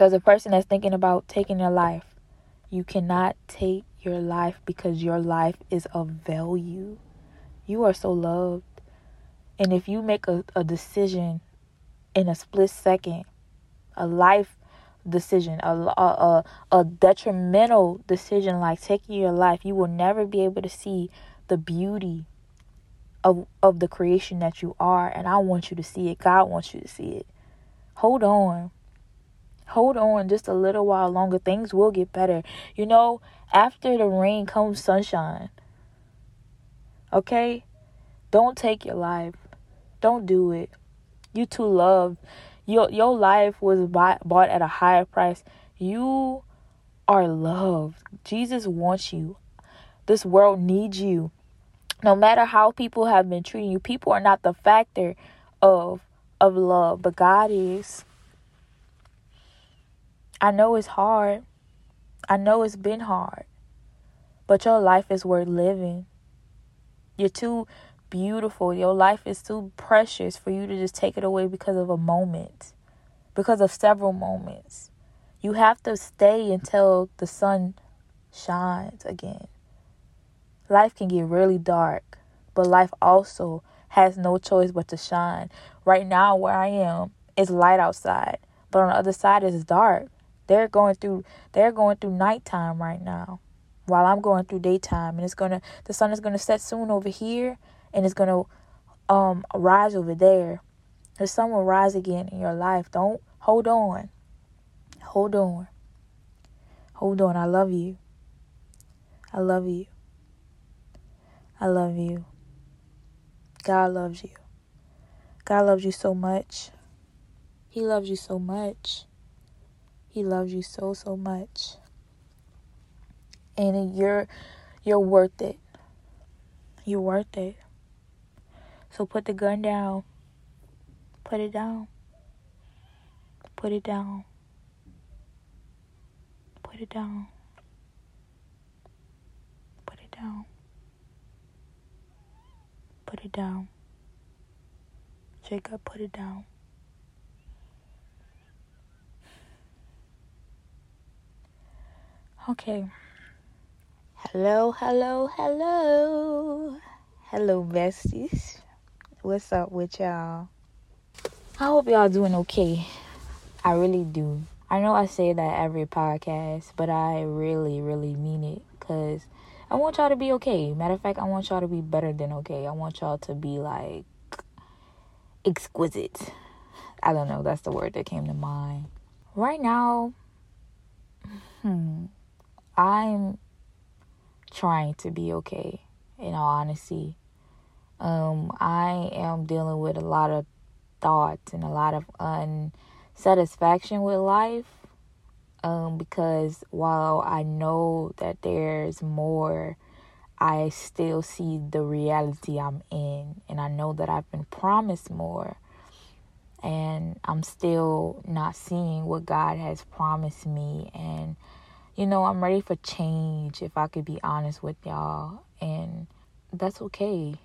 There's a person that's thinking about taking their life. You cannot take your life because your life is of value. You are so loved. And if you make a, a decision in a split second, a life decision, a, a, a detrimental decision like taking your life, you will never be able to see the beauty of, of the creation that you are. And I want you to see it. God wants you to see it. Hold on. Hold on just a little while longer. Things will get better. You know, after the rain comes sunshine. Okay? Don't take your life. Don't do it. You too loved. Your your life was bought, bought at a higher price. You are loved. Jesus wants you. This world needs you. No matter how people have been treating you, people are not the factor of of love, but God is. I know it's hard. I know it's been hard. But your life is worth living. You're too beautiful. Your life is too precious for you to just take it away because of a moment, because of several moments. You have to stay until the sun shines again. Life can get really dark, but life also has no choice but to shine. Right now, where I am, it's light outside, but on the other side, it's dark. They're going through they're going through nighttime right now, while I'm going through daytime, and it's gonna the sun is gonna set soon over here, and it's going to um rise over there. The sun will rise again in your life. Don't hold on. Hold on. Hold on. I love you. I love you. I love you. God loves you. God loves you so much. He loves you so much. He loves you so so much. And you're you're worth it. You're worth it. So put the gun down. Put it down. Put it down. Put it down. Put it down. Put it down. Jacob, put it down. Okay. Hello, hello, hello. Hello, besties. What's up with y'all? I hope y'all doing okay. I really do. I know I say that every podcast, but I really, really mean it because I want y'all to be okay. Matter of fact, I want y'all to be better than okay. I want y'all to be like exquisite. I don't know. That's the word that came to mind. Right now, hmm, I'm trying to be okay, in all honesty. Um, I am dealing with a lot of thoughts and a lot of unsatisfaction with life. Um, because while I know that there's more, I still see the reality I'm in, and I know that I've been promised more, and I'm still not seeing what God has promised me. And you know, I'm ready for change, if I could be honest with y'all, and that's okay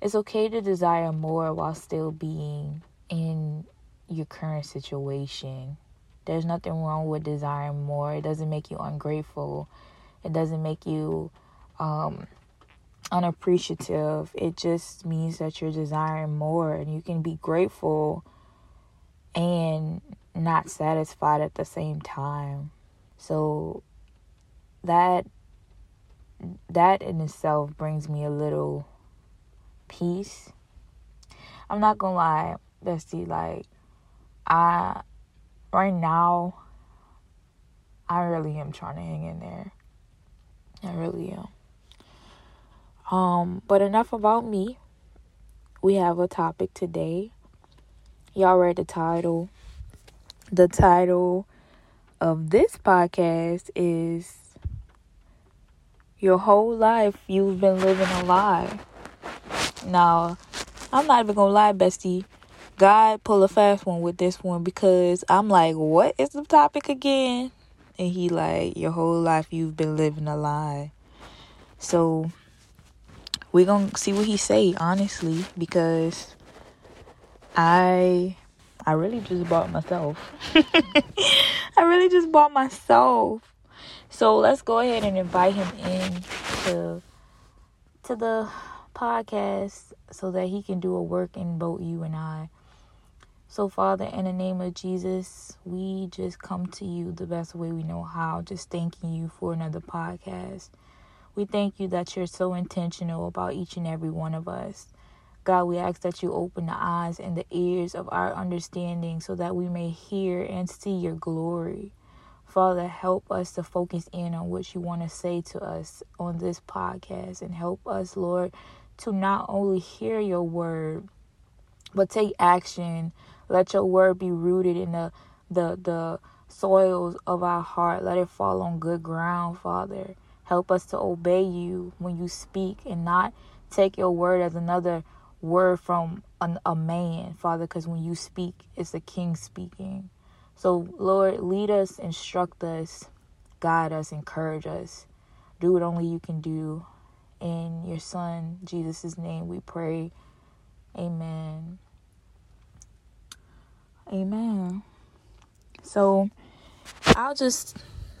it's okay to desire more while still being in your current situation. There's nothing wrong with desiring more. It doesn't make you ungrateful. It doesn't make you um, unappreciative. It just means that you're desiring more and you can be grateful and not satisfied at the same time. So that that in itself brings me a little peace. I'm not gonna lie, bestie, like I right now I really am trying to hang in there. I really am. Um, but enough about me. We have a topic today. Y'all read the title. The title of this podcast is Your Whole Life You've Been Living a Lie. Now, I'm not even gonna lie, bestie. God pull a fast one with this one because I'm like, what is the topic again? And he like, your whole life you've been living a lie. So we're gonna see what he say, honestly, because I I really just bought myself. I really just bought myself. So let's go ahead and invite him in to to the podcast so that he can do a work in both you and I. So, Father, in the name of Jesus, we just come to you the best way we know how, just thanking you for another podcast. We thank you that you're so intentional about each and every one of us. God, we ask that you open the eyes and the ears of our understanding so that we may hear and see your glory. Father, help us to focus in on what you want to say to us on this podcast and help us, Lord, to not only hear your word, but take action let your word be rooted in the the the soils of our heart. Let it fall on good ground, Father. Help us to obey you when you speak and not take your word as another word from an, a man, Father, because when you speak, it's the King speaking. So, Lord, lead us, instruct us, guide us, encourage us. Do what only you can do. In your Son, Jesus' name, we pray. Amen. Amen. So I'll just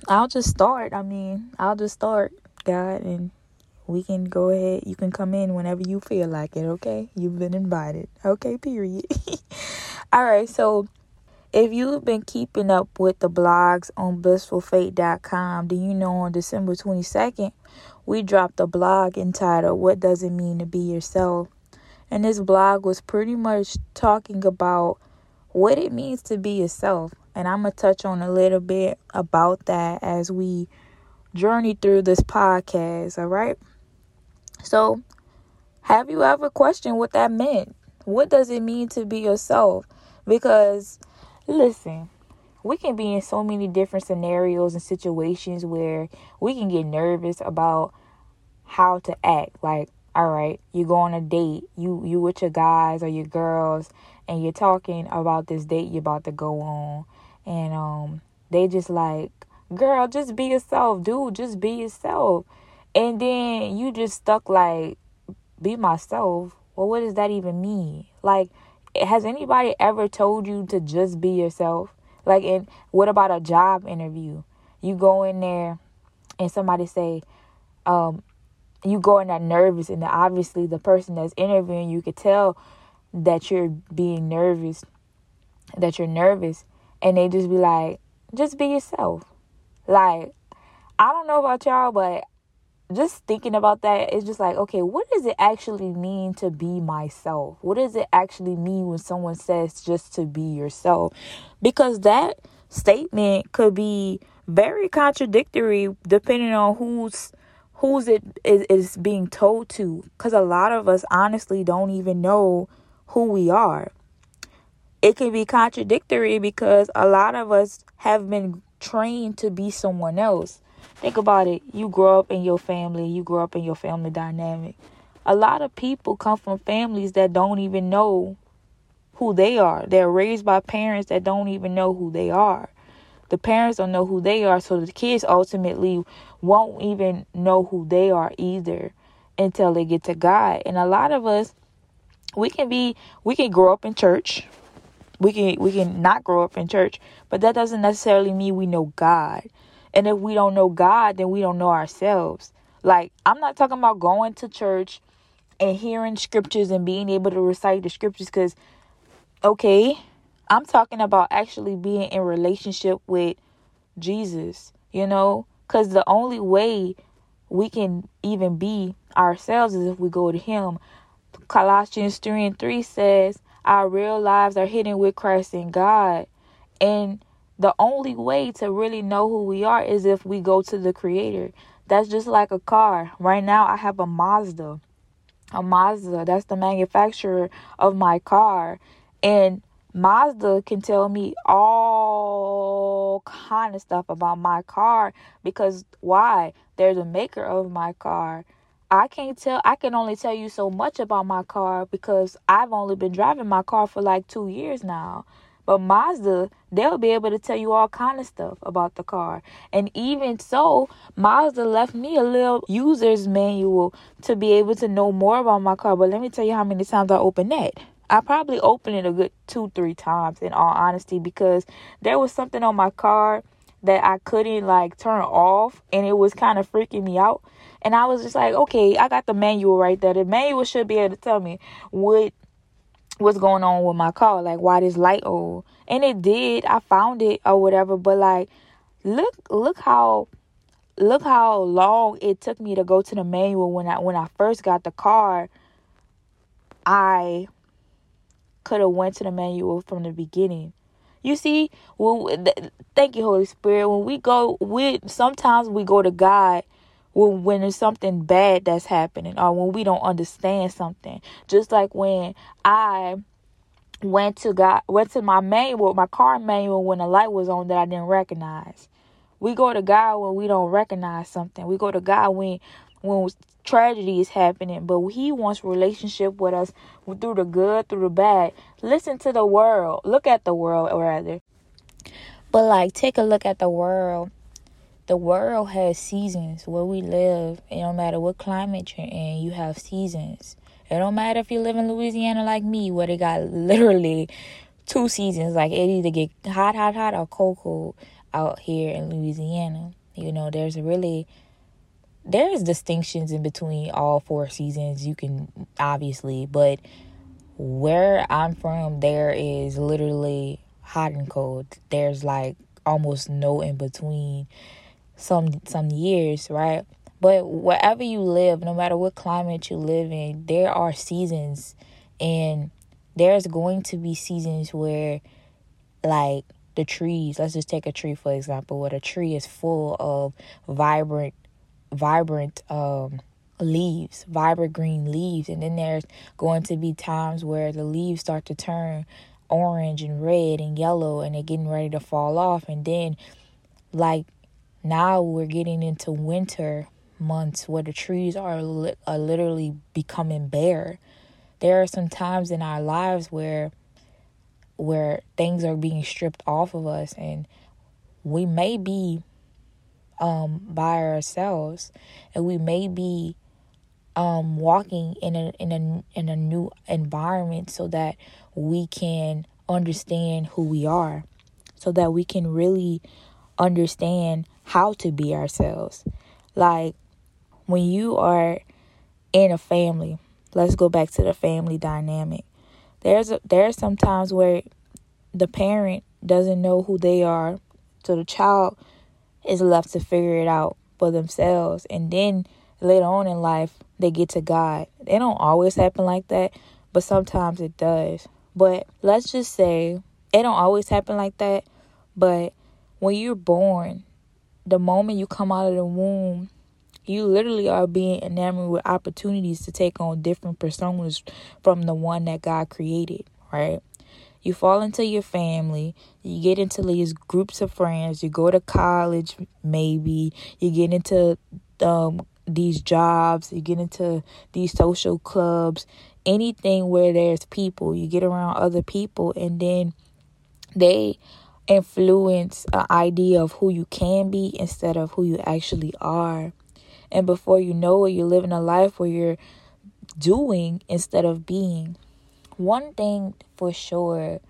I'll just start. I mean, I'll just start, God, and we can go ahead. You can come in whenever you feel like it, okay? You've been invited. Okay, period. All right, so if you've been keeping up with the blogs on blissfulfate.com, do you know on December 22nd, we dropped a blog entitled What Does It Mean to Be Yourself? And this blog was pretty much talking about what it means to be yourself. And I'm going to touch on a little bit about that as we journey through this podcast, all right? So, have you ever questioned what that meant? What does it mean to be yourself? Because, listen, we can be in so many different scenarios and situations where we can get nervous about how to act. Like, all right, you go on a date, you you with your guys or your girls, and you're talking about this date you're about to go on and um they just like girl just be yourself dude just be yourself and then you just stuck like be myself. Well what does that even mean? Like has anybody ever told you to just be yourself? Like and what about a job interview? You go in there and somebody say um you go in there nervous and obviously the person that's interviewing you could tell that you're being nervous, that you're nervous, and they just be like, just be yourself. Like, I don't know about y'all, but just thinking about that, it's just like, okay, what does it actually mean to be myself? What does it actually mean when someone says just to be yourself? Because that statement could be very contradictory depending on who's who's it is, is being told to because a lot of us honestly don't even know who we are. It can be contradictory because a lot of us have been trained to be someone else. Think about it. You grow up in your family, you grow up in your family dynamic. A lot of people come from families that don't even know who they are. They're raised by parents that don't even know who they are. The parents don't know who they are, so the kids ultimately won't even know who they are either until they get to God. And a lot of us we can be we can grow up in church we can we can not grow up in church but that doesn't necessarily mean we know god and if we don't know god then we don't know ourselves. Like i'm not talking about going to church and hearing scriptures and being able to recite the scriptures because okay i'm talking about actually being in relationship with jesus you know? Because the only way we can even be ourselves is if we go to him. Colossians 3 and 3 says, Our real lives are hidden with Christ in God. And the only way to really know who we are is if we go to the Creator. That's just like a car. Right now, I have a Mazda. A Mazda. That's the manufacturer of my car. And Mazda can tell me all kind of stuff about my car because why? They're the maker of my car. I can't tell I can only tell you so much about my car because I've only been driving my car for like 2 years now. But Mazda, they'll be able to tell you all kind of stuff about the car. And even so, Mazda left me a little user's manual to be able to know more about my car. But let me tell you how many times I opened that. I probably opened it a good two, three times in all honesty because there was something on my car that I couldn't like turn off and it was kind of freaking me out. And I was just like, okay, I got the manual right there. The manual should be able to tell me what what's going on with my car, like why this light on. And it did. I found it or whatever, but like look look how look how long it took me to go to the manual when I when I first got the car. I could have went to the manual from the beginning. You see, when thank you, Holy Spirit. When we go, we sometimes we go to God when when there's something bad that's happening or when we don't understand something. Just like when I went to God, went to my manual, my car manual when the light was on that I didn't recognize. We go to God when we don't recognize something. We go to God when when tragedy is happening, but he wants relationship with us through the good, through the bad. Listen to the world. Look at the world rather. But like take a look at the world. The world has seasons where we live. It don't matter what climate you're in, you have seasons. It don't matter if you live in Louisiana like me, where they got literally two seasons. Like it either get hot, hot, hot, or cold, cold out here in Louisiana. You know, there's really there's distinctions in between all four seasons. You can obviously, but where I'm from, there is literally hot and cold. There's like almost no in between. Some some years, right? But wherever you live, no matter what climate you live in, there are seasons, and there's going to be seasons where, like the trees. Let's just take a tree for example, where the tree is full of vibrant vibrant um, leaves, vibrant green leaves. And then there's going to be times where the leaves start to turn orange and red and yellow and they're getting ready to fall off. And then, like, now we're getting into winter months where the trees are, li- are literally becoming bare. There are some times in our lives where where things are being stripped off of us and we may be um, by ourselves, and we may be um, walking in a in a in a new environment so that we can understand who we are, so that we can really understand how to be ourselves. Like when you are in a family, let's go back to the family dynamic. There's a, there are some times where the parent doesn't know who they are, so the child is left to figure it out for themselves. And then later on in life, they get to God. It don't always happen like that, but sometimes it does. But let's just say it don't always happen like that. But when you're born, the moment you come out of the womb, you literally are being enamored with opportunities to take on different personas from the one that God created, right? you fall into your family, you get into these groups of friends, you go to college, maybe, you get into um, these jobs, you get into these social clubs, anything where there's people, you get around other people, and then they influence an idea of who you can be instead of who you actually are. And before you know it, you're living a life where you're doing instead of being. One thing for sure,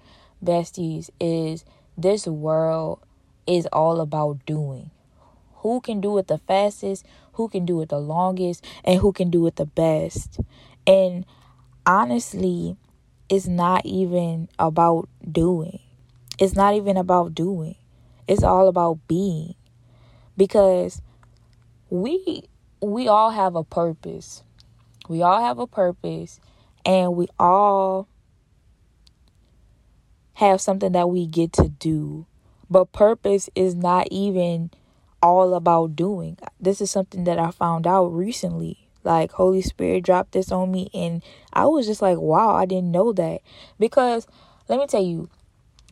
besties, is this world is all about doing. Who can do it the fastest, who can do it the longest, and who can do it the best. And honestly, it's not even about doing. It's not even about doing. It's all about being. Because we we all have a purpose. We all have a purpose and we all have something that we get to do. But purpose is not even all about doing. This is something that I found out recently. Like Holy Spirit dropped this on me and I was just like, "Wow, I didn't know that." Because let me tell you,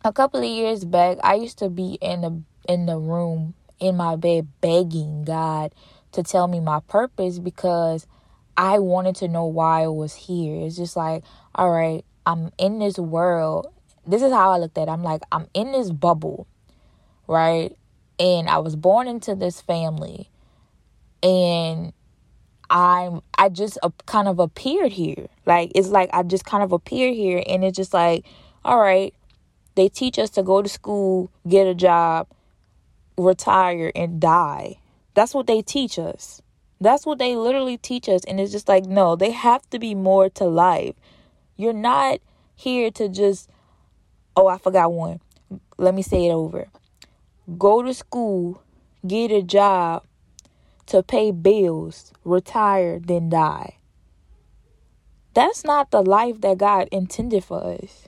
a couple of years back, I used to be in the in the room in my bed begging God to tell me my purpose because I wanted to know why I was here. It's just like, all right, I'm in this world. This is how I looked at it. I'm like, I'm in this bubble, right? And I was born into this family. And I'm I just kind of appeared here. Like it's like I just kind of appeared here and it's just like all right, they teach us to go to school, get a job, retire and die. That's what they teach us. That's what they literally teach us and it's just like no, they have to be more to life. You're not here to just oh, I forgot one. Let me say it over. Go to school, get a job, to pay bills, retire, then die. That's not the life that God intended for us.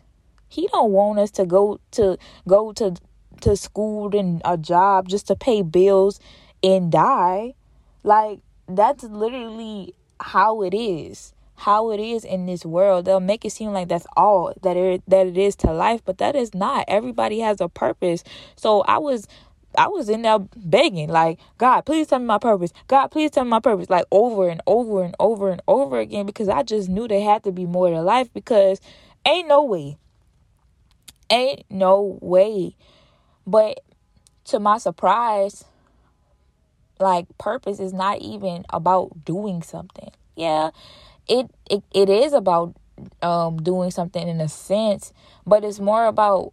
He don't want us to go to go to to school and a job just to pay bills and die. Like that's literally how it is. How it is in this world. They'll make it seem like that's all that it that it is to life, but that is not. Everybody has a purpose. So I was I was in there begging, like, God, please tell me my purpose. God, please tell me my purpose, like over and over and over and over again, because I just knew there had to be more to life. Because ain't no way, ain't no way. But to my surprise, like purpose is not even about doing something. Yeah, it it, it is about um doing something in a sense, but it's more about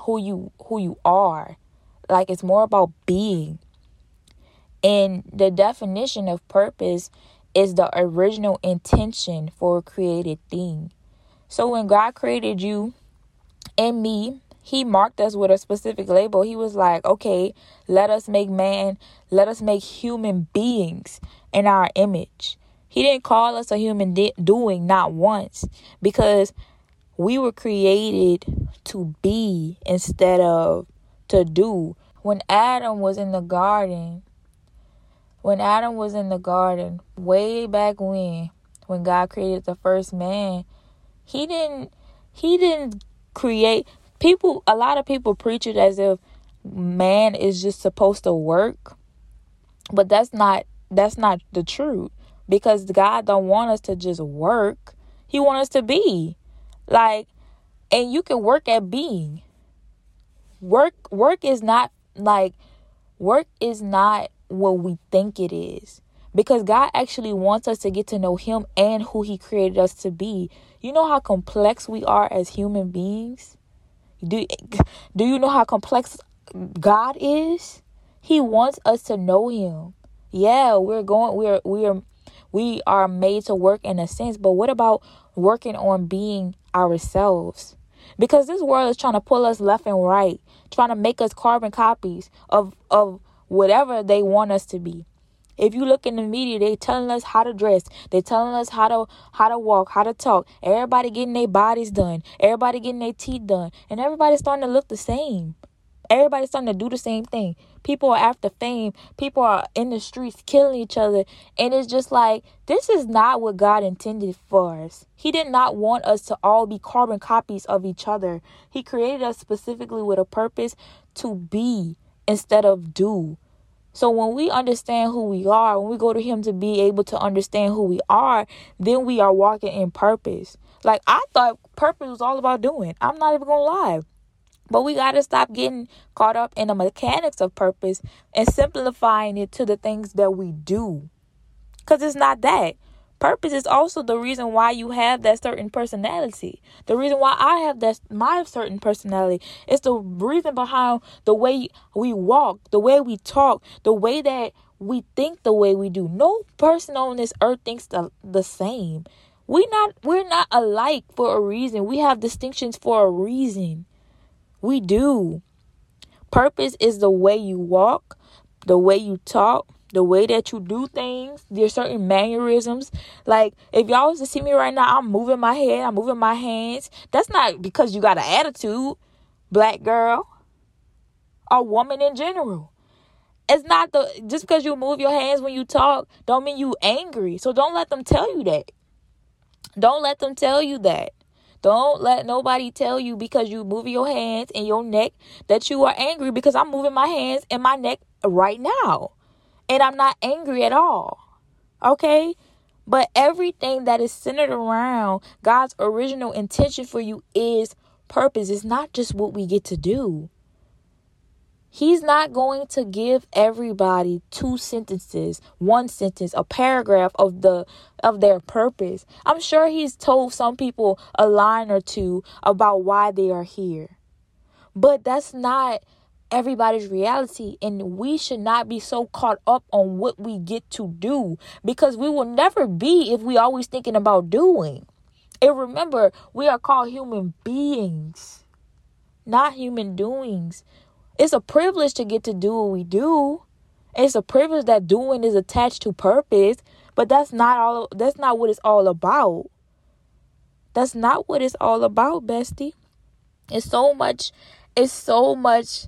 who you who you are like it's more about being. And the definition of purpose is the original intention for a created thing. So when God created you and me, he marked us with a specific label. He was like, okay, let us make man, let us make human beings in our image. He didn't call us a human de- doing not once because we were created to be instead of to do. When Adam was in the garden, when Adam was in the garden, way back when, when God created the first man, he didn't he didn't create people a lot of people preach it as if man is just supposed to work. But that's not that's not the truth because God don't want us to just work. He wants us to be. Like and you can work at being work work is not like work is not what we think it is because God actually wants us to get to know him and who he created us to be. You know how complex we are as human beings? Do do you know how complex God is? He wants us to know him. Yeah, we're going we're we're we are made to work in a sense, but what about working on being ourselves? Because this world is trying to pull us left and right, trying to make us carbon copies of of whatever they want us to be. If you look in the media, they telling us how to dress. They telling us how to how to walk, how to talk. Everybody getting their bodies done. Everybody getting their teeth done, and everybody's starting to look the same. Everybody's starting to do the same thing. People are after fame. People are in the streets killing each other. And it's just like, this is not what God intended for us. He did not want us to all be carbon copies of each other. He created us specifically with a purpose to be instead of do. So when we understand who we are, when we go to Him to be able to understand who we are, then we are walking in purpose. Like I thought purpose was all about doing. I'm not even gonna lie. But we got to stop getting caught up in the mechanics of purpose and simplifying it to the things that we do. Because it's not that. Purpose is also the reason why you have that certain personality. The reason why I have that my certain personality. It's the reason behind the way we walk, the way we talk, the way that we think the way we do. No person on this earth thinks the, the same. We not we're not alike for a reason. We have distinctions for a reason. We do. Purpose is the way you walk, the way you talk, the way that you do things. There's certain mannerisms. Like if y'all was to see me right now, I'm moving my head, I'm moving my hands. That's not because you got an attitude, black girl, or woman in general. It's not the just because you move your hands when you talk, don't mean you angry. So don't let them tell you that. Don't let them tell you that. Don't let nobody tell you because you move your hands and your neck that you are angry because I'm moving my hands and my neck right now. And I'm not angry at all. Okay? But everything that is centered around God's original intention for you is purpose. It's not just what we get to do. He's not going to give everybody two sentences, one sentence, a paragraph of the of their purpose. I'm sure he's told some people a line or two about why they are here. But that's not everybody's reality and we should not be so caught up on what we get to do because we will never be if we always thinking about doing. And remember, we are called human beings, not human doings. It's a privilege to get to do what we do. It's a privilege that doing is attached to purpose, but that's not all that's not what it's all about. That's not what it's all about, bestie. It's so much it's so much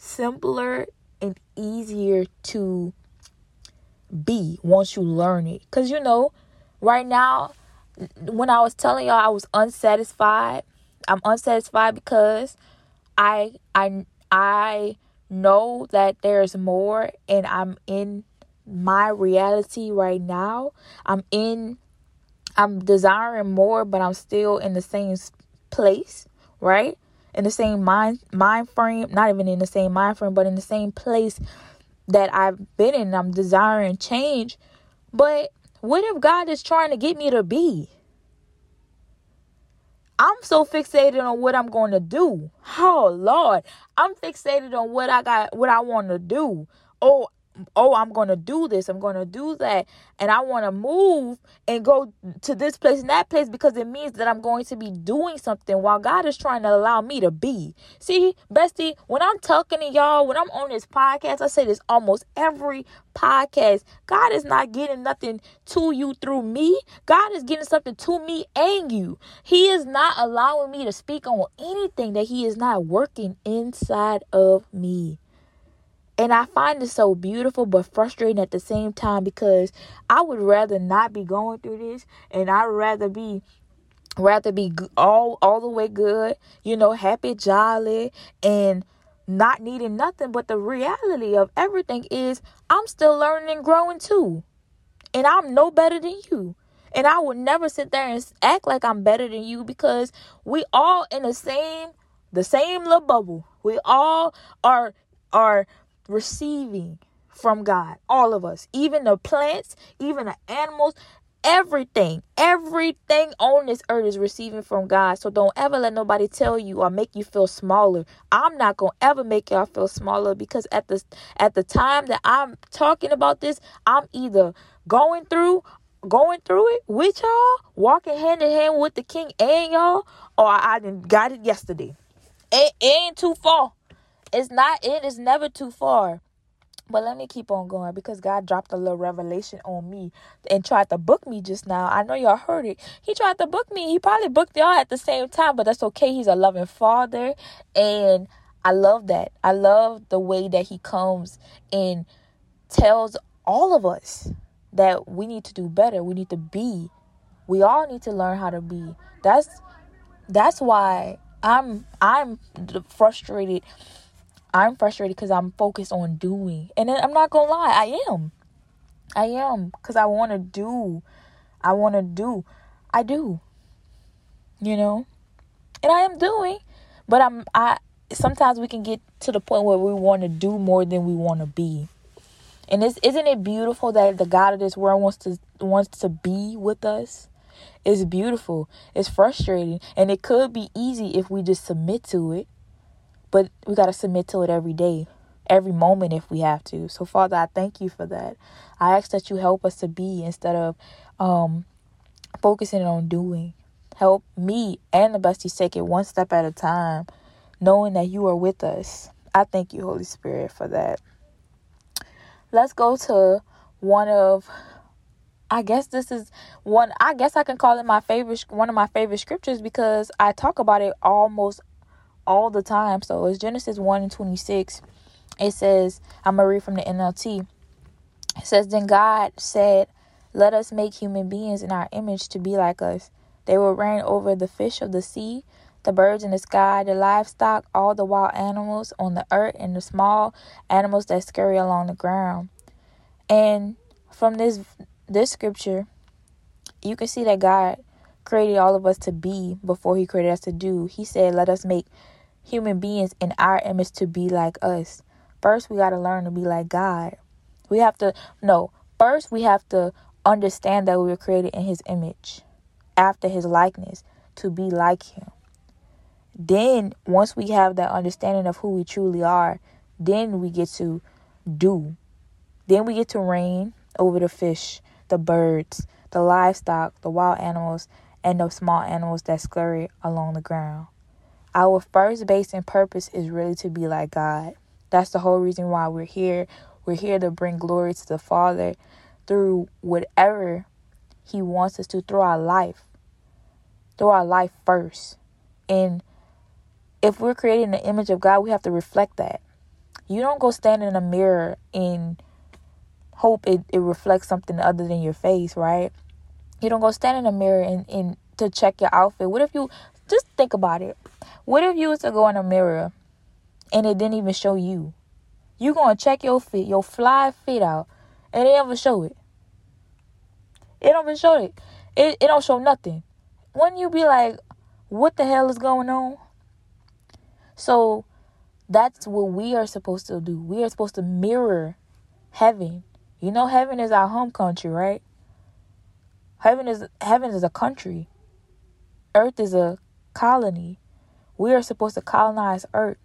simpler and easier to be once you learn it. Cuz you know, right now when I was telling y'all I was unsatisfied, I'm unsatisfied because I I I know that there's more and I'm in my reality right now. I'm in I'm desiring more, but I'm still in the same place, right? In the same mind mind frame, not even in the same mind frame, but in the same place that I've been in. I'm desiring change. But what if God is trying to get me to be? I'm so fixated on what I'm going to do. Oh Lord, I'm fixated on what I got, what I want to do. Oh, oh, I'm going to do this, I'm going to do that, and I want to move and go to this place and that place because it means that I'm going to be doing something while God is trying to allow me to be. See, bestie, when I'm talking to y'all, when I'm on this podcast, I say this almost every podcast. God is not getting nothing to you through me. God is getting something to me and you. He is not allowing me to speak on anything that He is not working inside of me. And I find it so beautiful but frustrating at the same time because I would rather not be going through this and I'd rather be rather be all all the way good, you know, happy, jolly and not needing nothing but the reality of everything is I'm still learning and growing too. And I'm no better than you. And I would never sit there and act like I'm better than you because we all in the same the same little bubble. We all are are receiving from God. All of us, even the plants, even the animals, everything, everything on this earth is receiving from God. So don't ever let nobody tell you or make you feel smaller. I'm not gonna ever make y'all feel smaller because at the at the time that I'm talking about this, I'm either going through going through it with y'all, walking hand in hand with the king and y'all, or I, I got it yesterday. It, ain't too far. It's not, it, is never too far. But let me keep on going because God dropped a little revelation on me and tried to book me just now. I know y'all heard it. He tried to book me. He probably booked y'all at the same time, but that's okay. He's a loving father. And I love that. I love the way that he comes and tells all of us that we need to do better. We need to be. We all need to learn how to be. That's that's why I'm I'm frustrated I'm frustrated because I'm focused on doing. And I'm not going to lie, I am. I am because I want to do. I want to do. I do. You know? And I am doing. But I'm I sometimes we can get to the point where we want to do more than we want to be. And is isn't it beautiful that the God of this world wants to wants to be with us? It's beautiful. It's frustrating. And it could be easy if we just submit to it. But we got to submit to it every day, every moment if we have to. So, Father, I thank you for that. I ask that you help us to be instead of um, focusing on doing. Help me and the besties take it one step at a time, knowing that you are with us. I thank you, Holy Spirit, for that. Let's go to one of I guess this is one I guess I can call it my favorite one of my favorite scriptures because I talk about it almost all the time. So it's Genesis 1 and 26. It says, I'm going to read from the NLT. It says, Then God said, Let us make human beings in our image to be like us. They will reign over the fish of the sea, the birds in the sky, the livestock, all the wild animals on the earth, and the small animals that scurry along the ground. And from this this scripture, you can see that God created all of us to be before he created us to do. He said, "Let us make human beings in our image to be like us. First, we got to learn to be like God. We have to, no, first, we have to understand that we were created in His image, after His likeness, to be like Him. Then, once we have that understanding of who we truly are, then we get to do. Then we get to reign over the fish, the birds, the livestock, the wild animals, and the small animals that scurry along the ground. Our first base and purpose is really to be like God. That's the whole reason why we're here. We're here to bring glory to the Father through whatever He wants us to through our life. Through our life first. And if we're creating the image of God, we have to reflect that. You don't go stand in a mirror and hope it, it reflects something other than your face, right? You don't go stand in a mirror and, and to check your outfit. What if you just think about it? What if you was to go in a mirror and it didn't even show you? You gonna check your fit, your fly fit out, and it never show it. It don't even show it. It it don't show nothing. Wouldn't you be like, what the hell is going on? So that's what we are supposed to do. We are supposed to mirror heaven. You know heaven is our home country, right? Heaven is heaven is a country. Earth is a colony. We are supposed to colonize earth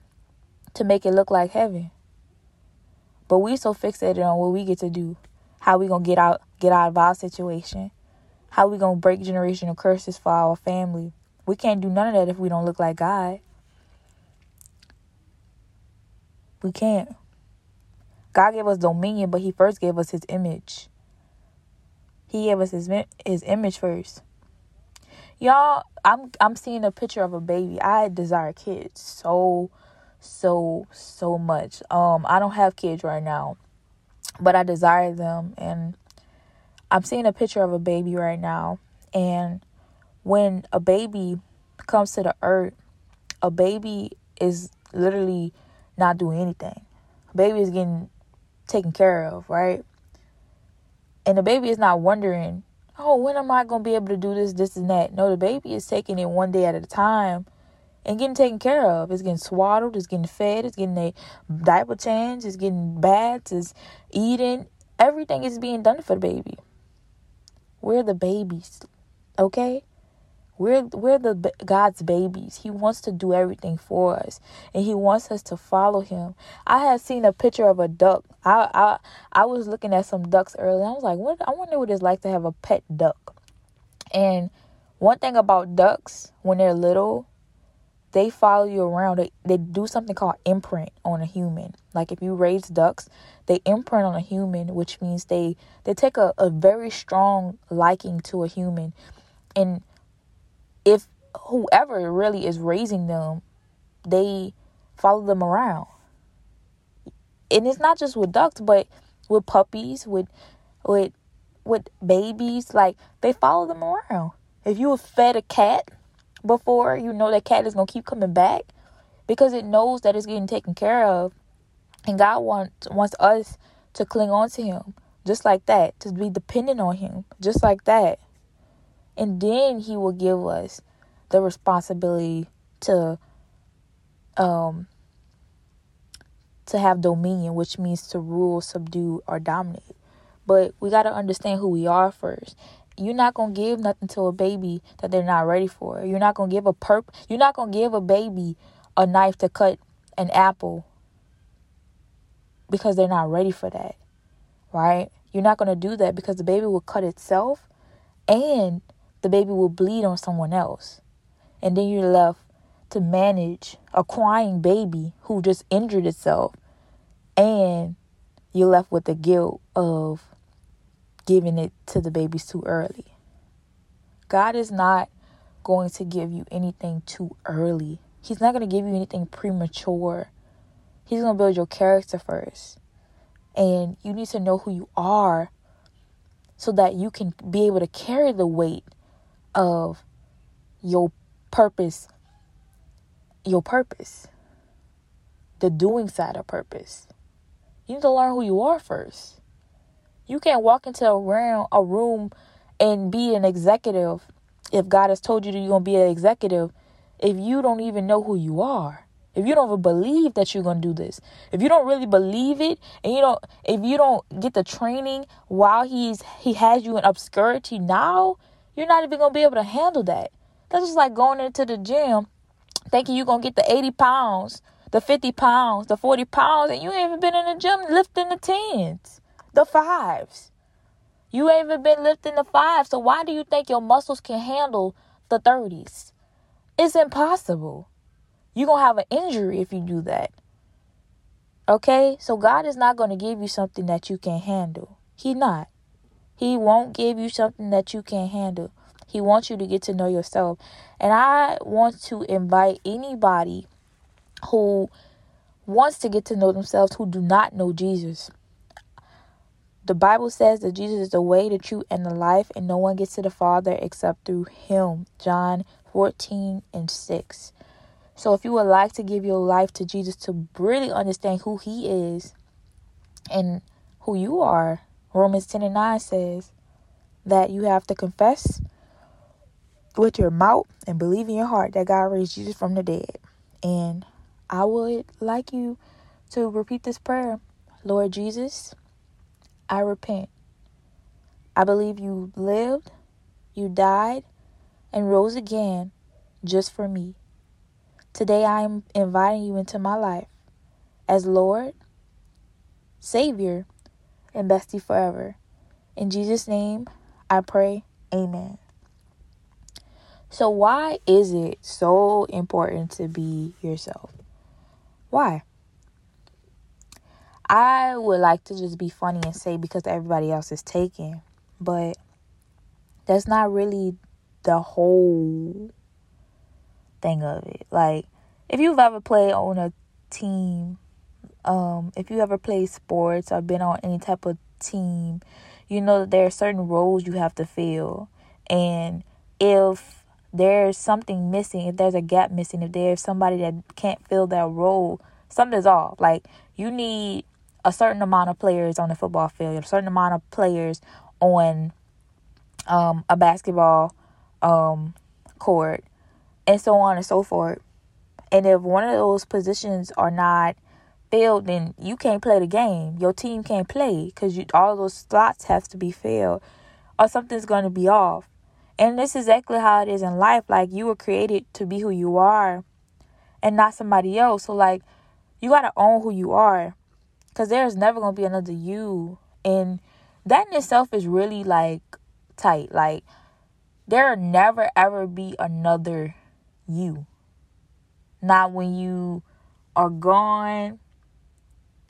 to make it look like heaven. But we so fixated on what we get to do, how we gonna get out get out of our situation, how we gonna break generational curses for our family. We can't do none of that if we don't look like God. We can't. God gave us dominion, but He first gave us His image. He gave us His His image first. Y'all, I'm I'm seeing a picture of a baby. I desire kids so so so much. Um, I don't have kids right now, but I desire them, and I'm seeing a picture of a baby right now. And when a baby comes to the earth, a baby is literally not doing anything. A baby is getting taken care of, right? And the baby is not wondering, oh, when am I going to be able to do this, this, and that? No, the baby is taking it one day at a time and getting taken care of. It's getting swaddled, it's getting fed, it's getting a diaper change, it's getting baths, it's eating. Everything is being done for the baby. We're the babies, okay? We're we're the God's babies. He wants to do everything for us, and He wants us to follow Him. I had seen a picture of a duck. I I I was looking at some ducks earlier. I was like, what? I wonder what it's like to have a pet duck. And one thing about ducks when they're little, they follow you around. They, they do something called imprint on a human. Like if you raise ducks, they imprint on a human, which means they they take a, a very strong liking to a human, and if whoever really is raising them, they follow them around. And it's not just with ducks, but with puppies, with with with babies, like they follow them around. If you have fed a cat before, you know that cat is gonna keep coming back because it knows that it's getting taken care of. And God wants wants us to cling on to him just like that, to be dependent on him just like that. And then he will give us the responsibility to um to have dominion, which means to rule, subdue, or dominate. But we got to understand who we are first. You're not going to give nothing to a baby that they're not ready for. You're not going to give a perp you're not going to give a baby a knife to cut an apple because they're not ready for that. Right? You're not going to do that because the baby will cut itself and the baby will bleed on someone else. And then you're left to manage a crying baby who just injured itself. And you're left with the guilt of giving it to the babies too early. God is not going to give you anything too early. He's not going to give you anything premature. He's going to build your character first. And you need to know who you are so that you can be able to carry the weight of your purpose, your purpose, the doing side of purpose. You need to learn who you are first. You can't walk into a room, a room and be an executive if God has told you that you're going to be an executive if you don't even know who you are. if you don't even believe that you're going to do this if you don't really believe it and you don't if you don't get the training while he's he has you in obscurity now you're not even to be able to handle that that's just like going into the gym thinking you're to get the 80 pounds the 50 pounds the 40 pounds and you ain't even been in the gym lifting the tens the fives you ain't even been lifting the fives so why do you think your muscles can handle the 30s it's impossible you're to have an injury if you do that. Okay? So God is not to give you something that you can't handle. He not. He won't give you something that you can't handle. He wants you to get to know yourself. And I want to invite anybody who wants to get to know themselves who do not know Jesus. The Bible says that Jesus is the way, the truth, and the life, and no one gets to the Father except through him. John 14 and 6. So if you would like to give your life to Jesus to really understand who he is and who you are, Romans 10 and 9 says that you have to confess with your mouth and believe in your heart that God raised Jesus from the dead. And I would like you to repeat this prayer Lord Jesus, I repent. I believe you lived, you died, and rose again just for me. Today I am inviting you into my life as Lord, Savior, and bestie forever. In Jesus' name, I pray. Amen. So, why is it so important to be yourself? Why? I would like to just be funny and say because everybody else is taken, but that's not really the whole thing of it. Like, if you've ever played on a team, um, if you ever played sports or been on any type of team, you know that there are certain roles you have to fill. And if there's something missing, if there's a gap missing, if there's somebody that can't fill that role, something's off. Like you need a certain amount of players on the football field, a certain amount of players on um, a basketball um, court, and so on and so forth. And if one of those positions are not filled, then you can't play the game. Your team can't play because all those slots have to be filled, or something's going to be off. And this is exactly how it is in life. Like you were created to be who you are, and not somebody else. So like, you gotta own who you are, because there's never gonna be another you. And that in itself is really like tight. Like there'll never ever be another you. Not when you are gone,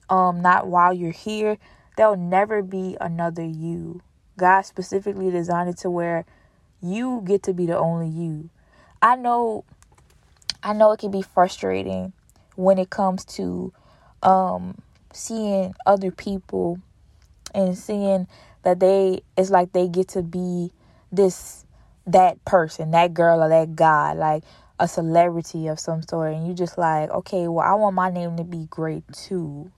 um, not while you're here. There'll never be another you. God specifically designed it to where you get to be the only you. I know I know it can be frustrating when it comes to um seeing other people and seeing that they it's like they get to be this that person, that girl or that guy. Like a celebrity of some sort and you just like, okay, well, I want my name to be great too.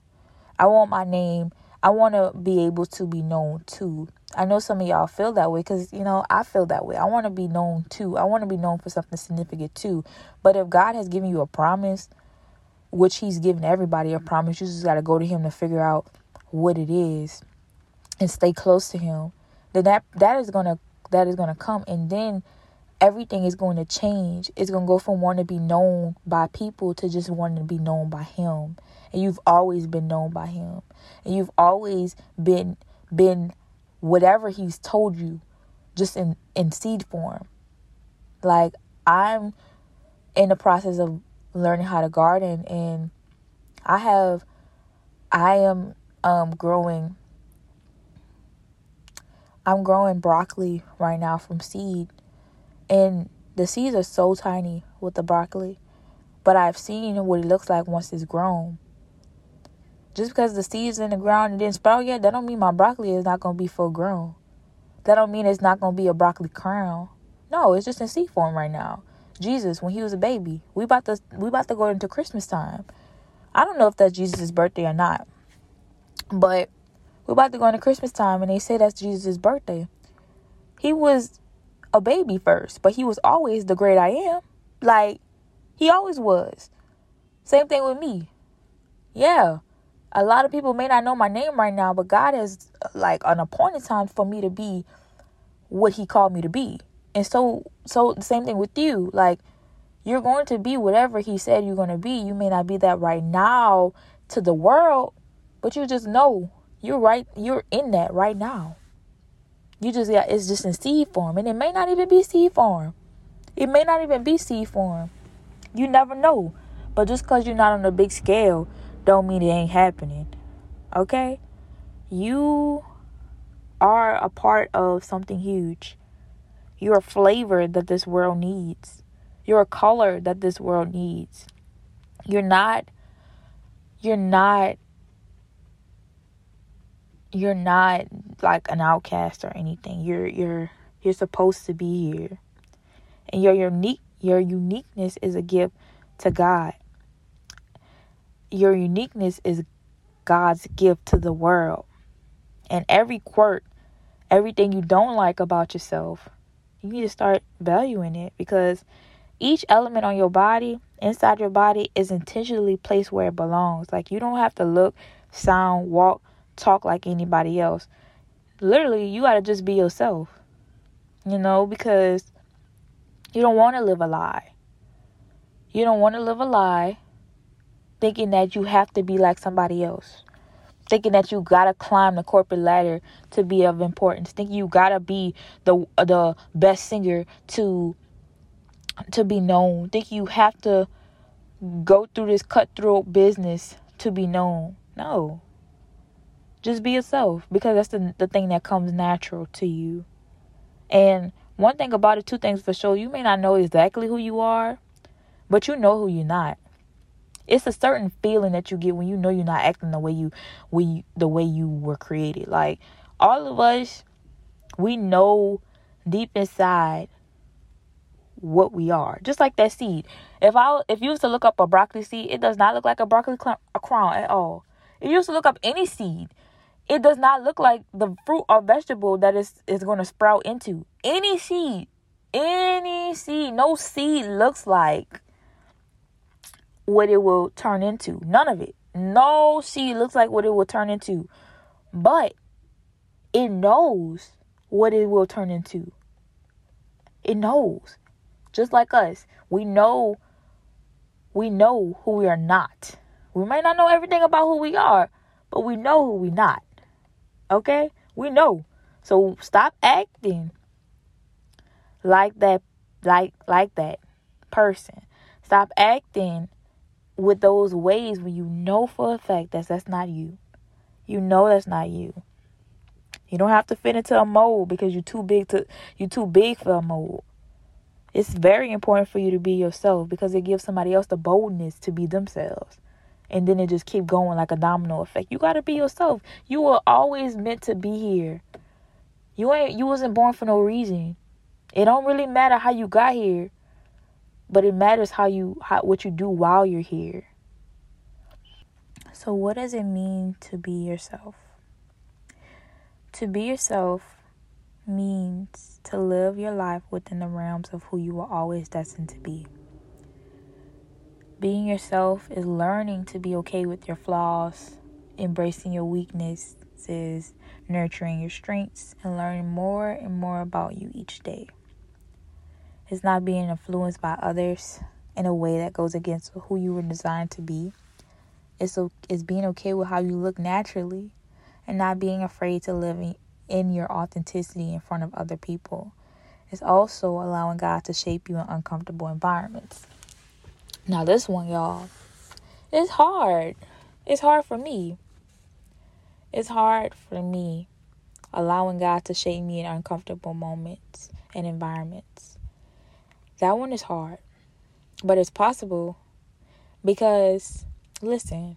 I want my name, I want to be able to be known too. I know some of y'all feel that way because, you know, I feel that way. I want to be known too. I want to be known for something significant too. But if God has given you a promise, which He's given everybody a promise, you just got to go to Him to figure out what it is and stay close to Him. Then that that is gonna that is gonna come, and then everything is going to change. It's to go from wanting to be known by people to just wanting to be known by him. And you've always been known by him. And you've always been been whatever he's told you just in in seed form. Like I'm in the process of learning how to garden and I have I am um growing I'm growing broccoli right now from seed and the seeds are so tiny with the broccoli. But I've seen what it looks like once it's grown. Just because the seeds in the ground and didn't sprout yet, that don't mean my broccoli is not gonna be full grown. That don't mean it's not gonna be a broccoli crown. No, it's just in seed form right now. Jesus, when he was a baby, we about to we about to go into Christmas time. I don't know if that's Jesus' birthday or not, but we're about to go into Christmas time, and they say that's Jesus' birthday. He was a baby first, but he was always the great I am. Like, he always was. Same thing with me. Yeah. A lot of people may not know my name right now, but God has like an appointed time for me to be what he called me to be. And so so the same thing with you. Like you're going to be whatever he said you're going to be. You may not be that right now to the world, but you just know you're right you're in that right now. You just yeah, it's just in seed form and it may not even be seed form. It may not even be seed form. You never know. But just cuz you're not on a big scale don't mean it ain't happening. Okay? You are a part of something huge. You're a flavor that this world needs. You're a color that this world needs. You're not you're not you're not like an outcast or anything. You're you're you're supposed to be here. And your unique your uniqueness is a gift to God. Your uniqueness is God's gift to the world. And every quirk, everything you don't like about yourself, you need to start valuing it because each element on your body, inside your body, is intentionally placed where it belongs. Like you don't have to look, sound, walk, talk like anybody else. Literally, you got to just be yourself. You know, because you don't want to live a lie. You don't want to live a lie thinking that you have to be like somebody else. Thinking that you gotta climb the corporate ladder to be of importance. Thinking you gotta be the the best singer to to be known. Think you have to go through this cutthroat business to be known. No. Just be yourself because that's the the thing that comes natural to you. And one thing about it, two things for sure, you may not know exactly who you are, but you know who you're not it's a certain feeling that you get when you know you're not acting the way you we the way you were created. Like all of us we know deep inside what we are. Just like that seed. If i if you used to look up a broccoli seed it does not look like a broccoli cl- a crown at all. If you used to look up any seed it does not look like the fruit or vegetable that is is going to sprout into. Any seed any seed no seed looks like what it will turn into. None of it. No seed looks like what it will turn into. But it knows what it will turn into. It knows. Just like us. We know we know who we are not. We may not know everything about who we are, but we know who we not. Okay? We know. So stop acting like that like like that person. Stop acting with those ways when you know for a fact that that's not you. You know that's not you. You don't have to fit into a mold because you're too big to you're too big for a mold. It's very important for you to be yourself because it gives somebody else the boldness to be themselves. And then it just keep going like a domino effect. You gotta be yourself. You were always meant to be here. You ain't you wasn't born for no reason. It don't really matter how you got here but it matters how you how, what you do while you're here. So what does it mean to be yourself? To be yourself means to live your life within the realms of who you were always destined to be. Being yourself is learning to be okay with your flaws embracing your weaknesses nurturing your strengths and learning more and more about you each day it's not being influenced by others in a way that goes against who you were designed to be. It's, it's being okay with how you look naturally and not being afraid to live in, in your authenticity in front of other people. It's also allowing God to shape you in uncomfortable environments. Now, this one, y'all, it's hard. It's hard for me. It's hard for me allowing God to shape me in uncomfortable moments and environments. That one is hard, but it's possible because listen,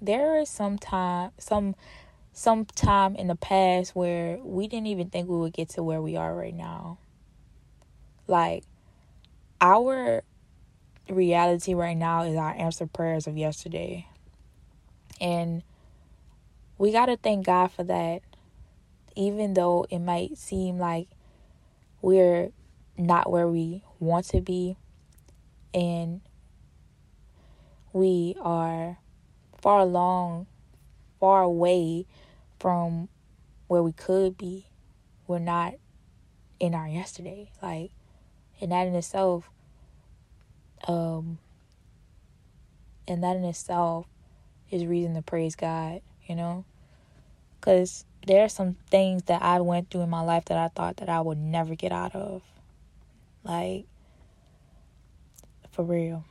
there is some time, some some time in the past where we didn't even think we would get to where we are right now. Like our reality right now is our answered prayers of yesterday. And we got to thank God for that. Even though it might seem like we're not where we want to be and we are far along, far away from where we could be. We're not in our yesterday. Like, and that in itself, um, and that in itself is reason to praise God, you know? Because there are some things that I went through in my life that I thought that I would never get out of. Like, for real.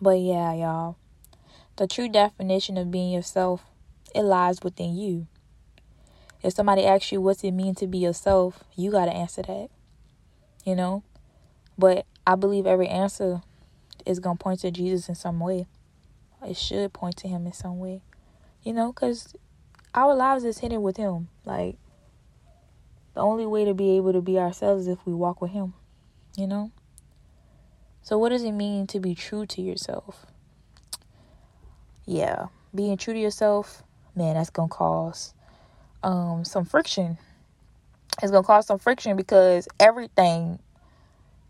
But yeah, y'all. The true definition of being yourself, it lies within you. If somebody asks you what's it mean to be yourself, you got to answer that. You know? But I believe every answer is going to point to Jesus in some way. It should point to him in some way. You know, cuz our lives is hidden with him. Like the only way to be able to be ourselves is if we walk with him. You know? So what does it mean to be true to yourself? Yeah, being true to yourself, man, that's to cause um some friction. It's gonna cause some friction because everything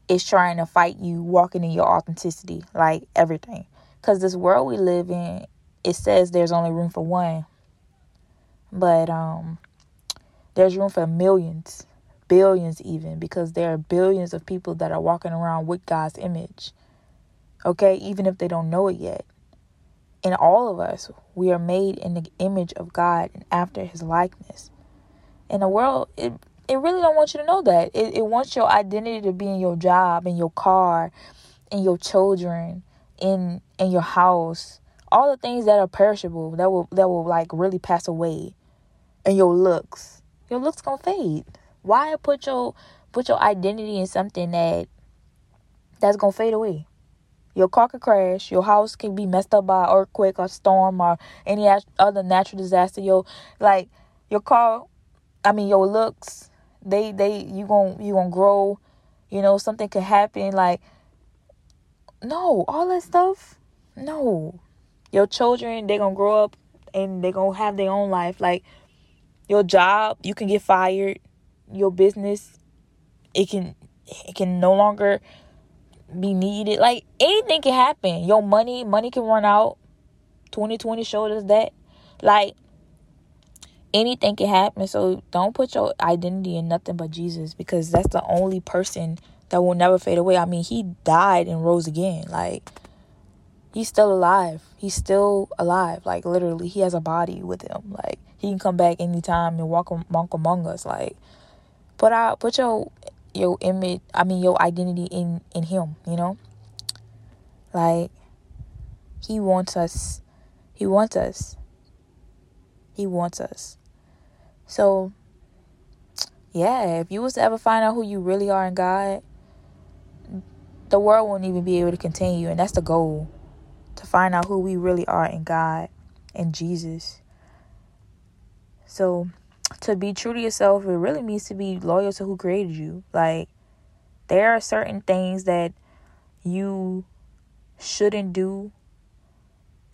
is trying to fight you walking in your authenticity, like everything. Because this world we live in, it says there's only room for one, but um, there's room for millions, billions even, because there are billions of people that are walking around with God's image. Okay, even if they don't know it yet. In all of us, we are made in the image of God and after his likeness. In the world, it it really don't want you to know that. It, it wants your identity to be in your job, in your car, in your children, in in your house. All the things that are perishable, that will that will like really pass away. And your looks. Your looks gonna fade. Why put your put your identity in something that that's gonna fade away? Your car could crash. Your house can be messed up by earthquake or storm or any other natural disaster. Your like your car, I mean your looks. They they you gonna you gonna grow. You know something could happen. Like no, all that stuff. No, your children they gonna grow up and they gonna have their own life. Like your job, you can get fired. Your business, it can it can no longer be needed. Like anything can happen. Your money, money can run out. 2020 showed us that. Like anything can happen. So don't put your identity in nothing but Jesus because that's the only person that will never fade away. I mean, he died and rose again. Like he's still alive. He's still alive. Like literally, he has a body with him. Like he can come back anytime and walk, walk among us. Like put out, put your your image i mean your identity in in him you know? Like he wants us he wants us. He wants us. So yeah if you was to ever find out who you really are in god the world won't even be able to contain you and that's the goal to find out who we really are in god and jesus so to be true to yourself, it really means to be loyal to who created you. Like, there are certain things that you shouldn't do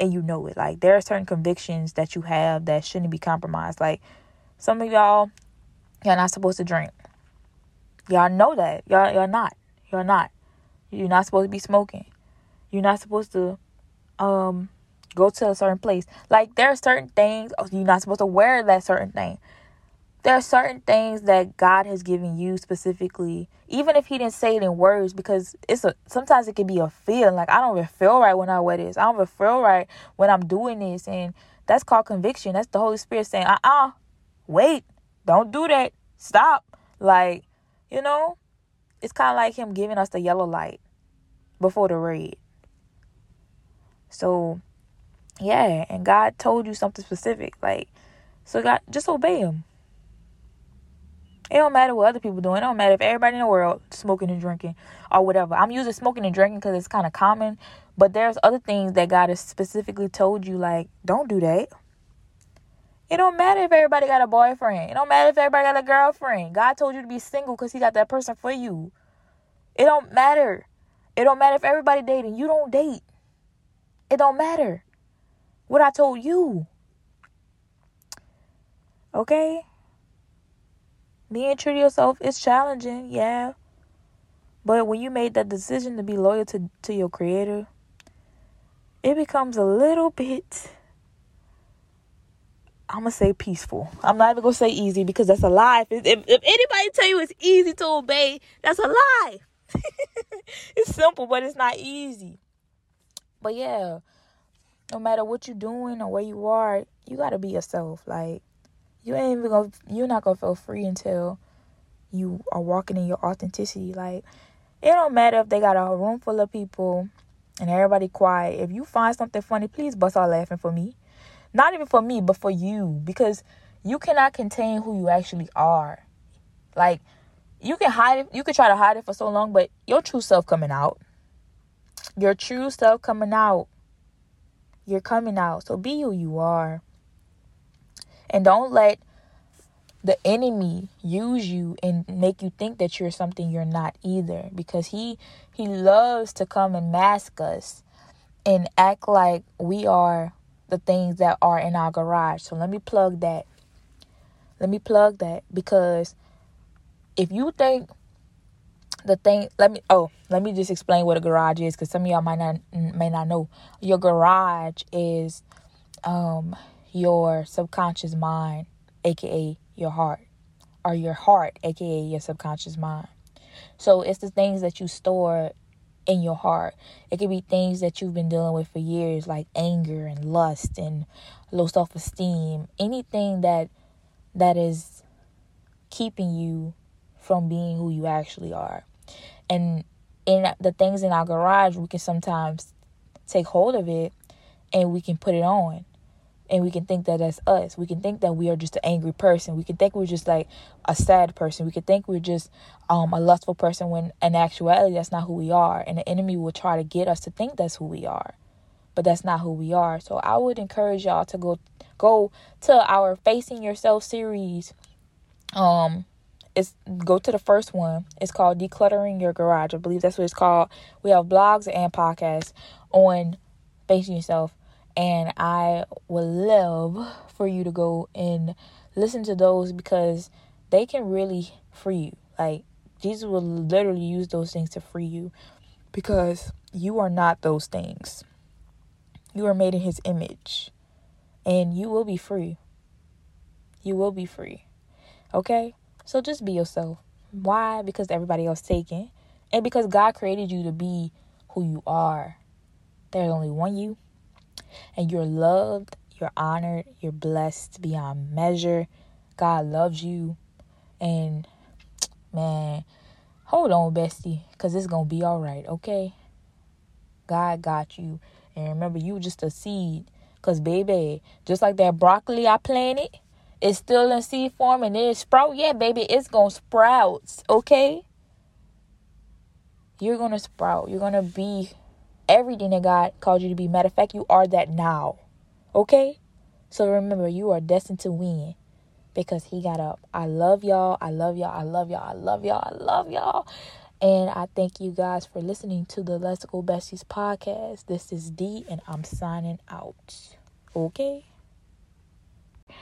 and you know it. Like, there are certain convictions that you have that shouldn't be compromised. Like, some of y'all, y'all not supposed to drink. Y'all know that. Y'all, y'all not. Y'all not. You're not supposed to be smoking. You're not supposed to, um, go to a certain place. Like there are certain things oh, you're not supposed to wear that certain thing there are certain things that God has given you specifically, even if He didn't say it in words, because it's a sometimes it can be a feeling like I don't even feel right when I wear this. I don't even feel right when I'm doing this, and that's called conviction. That's the Holy Spirit saying, "Uh, uh-uh, uh wait, don't do that, stop." Like, you know, it's kind of like Him giving us the yellow light before the red. So, yeah, and God told you something specific, like, so God, just obey Him it don't matter what other people doing. It don't matter if everybody in the world smoking and drinking or whatever. I'm using smoking and drinking because it's kind of common. But there's other things that God has specifically told you, like, don't do that. It don't matter if everybody got a boyfriend. It don't matter if everybody got a girlfriend. God told you to be single because He got that person for you. It don't matter. It don't matter if everybody dating. You don't date. It don't matter. What I told you. Okay? being true to yourself is challenging, yeah. But when you made that decision to be loyal to, to your creator, it becomes a little bit I'm gonna say peaceful. I'm not even gonna say easy because that's a lie. If, if, if anybody tell you it's easy to obey, that's a lie. it's simple, but it's not easy. But yeah, no matter what you're doing or where you are, you gotta be yourself. Like you ain't even gonna, you're not gonna feel free until you are walking in your authenticity. Like it don't matter if they got a room full of people and everybody quiet. If you find something funny, please bust out laughing for me. Not even for me, but for you. Because you cannot contain who you actually are. Like, you can hide it, you can try to hide it for so long, but your true self coming out. Your true self coming out. You're coming out. So be who you are. And don't let the enemy use you and make you think that you're something you're not either because he he loves to come and mask us and act like we are the things that are in our garage. So let me plug that. Let me plug that because if you think the thing let me oh let me just explain what a garage is because some of y'all might not may not know your garage is um your subconscious mind aka your heart or your heart aka your subconscious mind so it's the things that you store in your heart. It could be things that you've been dealing with for years, like anger and lust and low self esteem. Anything that that is keeping you from being who you actually are. And in the things in our garage, we can sometimes take hold of it and we can put it on and we can think that that's us. We can think that we are just an angry person. We can think we're just like a sad person. We can think we're just um, a lustful person when in actuality that's not who we are. And the enemy will try to get us to think that's who we are. But that's not who we are. So I would encourage y'all to go go to our Facing Yourself series. Um it's go to the first one. It's called Decluttering Your Garage. I believe that's what it's called. We have blogs and podcasts on Facing Yourself and I would love for you to go and listen to those because they can really free you. Like, Jesus will literally use those things to free you because you are not those things. You are made in His image and you will be free. You will be free. Okay? So just be yourself. Why? Because everybody else taken. And because God created you to be who you are. There's only one you and you're loved, you're honored, you're blessed beyond measure. God loves you. And man, hold on, bestie, because it's going to be all right, okay? God got you. And remember, you just a seed. Because, baby, just like that broccoli I planted, it's still in seed form and it sprout. Yeah, baby, it's to sprout, okay? You're to sprout. You're to be everything that God called you to be. Matter of fact, you are that now. Okay? So remember, you are destined to win because He got up. I love y'all. I love y'all. I love y'all. I love y'all. I love y'all. And I thank you guys for listening to the Let's Go Besties podcast. This is D, and I'm signing out. Okay?